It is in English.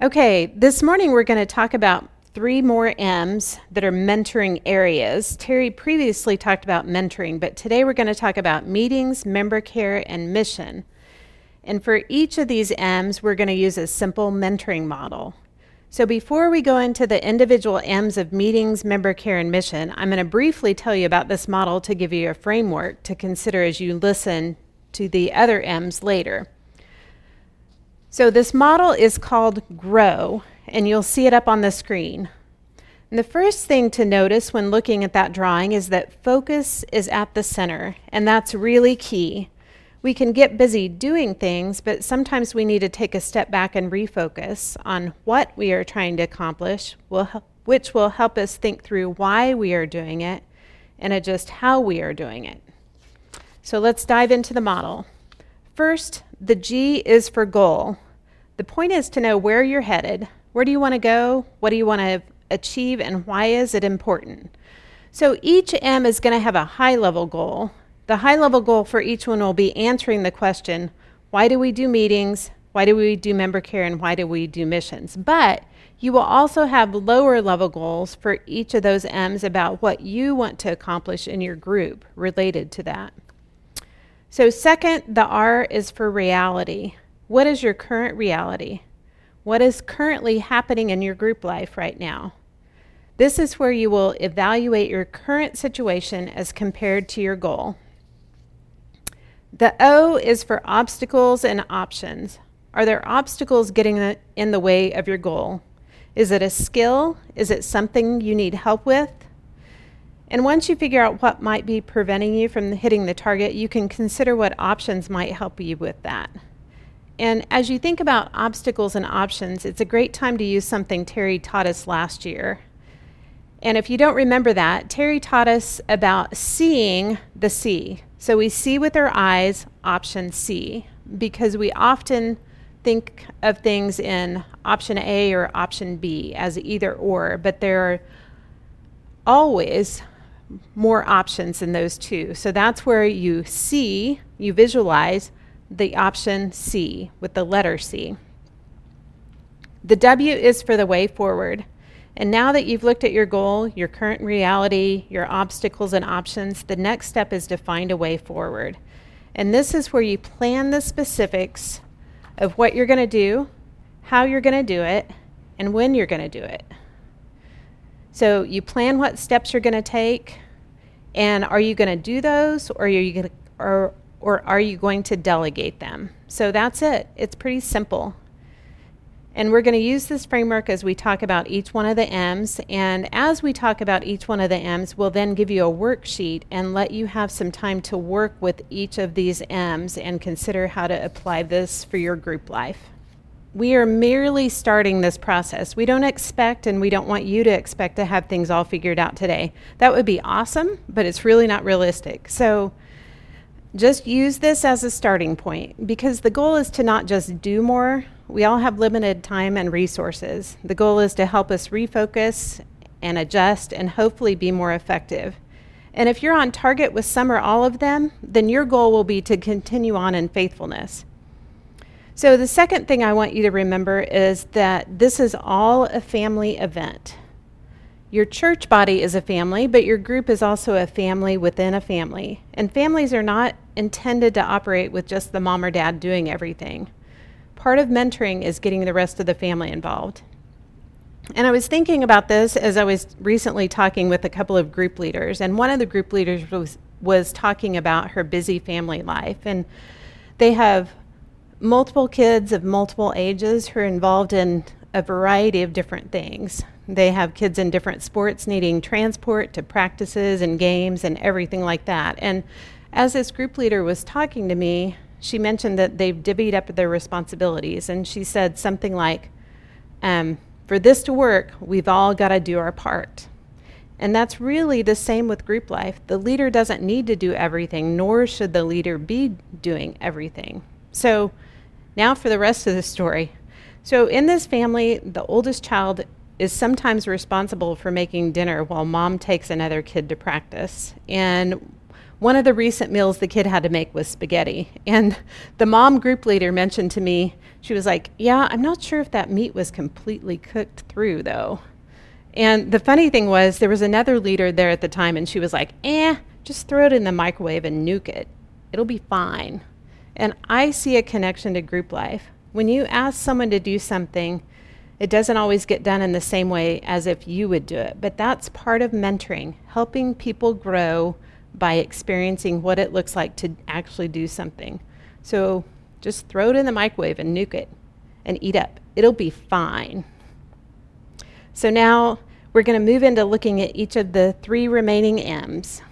Okay, this morning we're going to talk about three more M's that are mentoring areas. Terry previously talked about mentoring, but today we're going to talk about meetings, member care, and mission. And for each of these M's, we're going to use a simple mentoring model. So before we go into the individual M's of meetings, member care, and mission, I'm going to briefly tell you about this model to give you a framework to consider as you listen to the other M's later. So this model is called GROW, and you'll see it up on the screen. And the first thing to notice when looking at that drawing is that focus is at the center, and that's really key. We can get busy doing things, but sometimes we need to take a step back and refocus on what we are trying to accomplish, which will help us think through why we are doing it and adjust how we are doing it. So let's dive into the model. First, the G is for goal. The point is to know where you're headed. Where do you want to go? What do you want to achieve? And why is it important? So each M is going to have a high level goal. The high level goal for each one will be answering the question why do we do meetings? Why do we do member care? And why do we do missions? But you will also have lower level goals for each of those M's about what you want to accomplish in your group related to that. So, second, the R is for reality. What is your current reality? What is currently happening in your group life right now? This is where you will evaluate your current situation as compared to your goal. The O is for obstacles and options. Are there obstacles getting in the way of your goal? Is it a skill? Is it something you need help with? And once you figure out what might be preventing you from hitting the target, you can consider what options might help you with that. And as you think about obstacles and options, it's a great time to use something Terry taught us last year. And if you don't remember that, Terry taught us about seeing the C. So we see with our eyes, option C, because we often think of things in option A or option B as either or, but there are always more options than those two. So that's where you see, you visualize the option C with the letter C. The W is for the way forward. And now that you've looked at your goal, your current reality, your obstacles and options, the next step is to find a way forward. And this is where you plan the specifics of what you're going to do, how you're going to do it, and when you're going to do it. So you plan what steps you're going to take, and are you going to do those, or are you going to, or, or are you going to delegate them? So that's it. It's pretty simple. And we're going to use this framework as we talk about each one of the M's. And as we talk about each one of the M's, we'll then give you a worksheet and let you have some time to work with each of these M's and consider how to apply this for your group life. We are merely starting this process. We don't expect and we don't want you to expect to have things all figured out today. That would be awesome, but it's really not realistic. So just use this as a starting point because the goal is to not just do more, we all have limited time and resources. The goal is to help us refocus and adjust and hopefully be more effective. And if you're on target with some or all of them, then your goal will be to continue on in faithfulness. So, the second thing I want you to remember is that this is all a family event. Your church body is a family, but your group is also a family within a family. And families are not intended to operate with just the mom or dad doing everything part of mentoring is getting the rest of the family involved. And I was thinking about this as I was recently talking with a couple of group leaders, and one of the group leaders was, was talking about her busy family life. And they have multiple kids of multiple ages who are involved in a variety of different things. They have kids in different sports needing transport to practices and games and everything like that. And as this group leader was talking to me, she mentioned that they've divvied up their responsibilities, and she said something like, um, For this to work, we've all got to do our part. And that's really the same with group life. The leader doesn't need to do everything, nor should the leader be doing everything. So, now for the rest of the story. So, in this family, the oldest child is sometimes responsible for making dinner while mom takes another kid to practice. And one of the recent meals the kid had to make was spaghetti. And the mom group leader mentioned to me, she was like, Yeah, I'm not sure if that meat was completely cooked through, though. And the funny thing was, there was another leader there at the time, and she was like, Eh, just throw it in the microwave and nuke it. It'll be fine. And I see a connection to group life. When you ask someone to do something, it doesn't always get done in the same way as if you would do it, but that's part of mentoring, helping people grow by experiencing what it looks like to actually do something. So just throw it in the microwave and nuke it and eat up. It'll be fine. So now we're going to move into looking at each of the three remaining M's.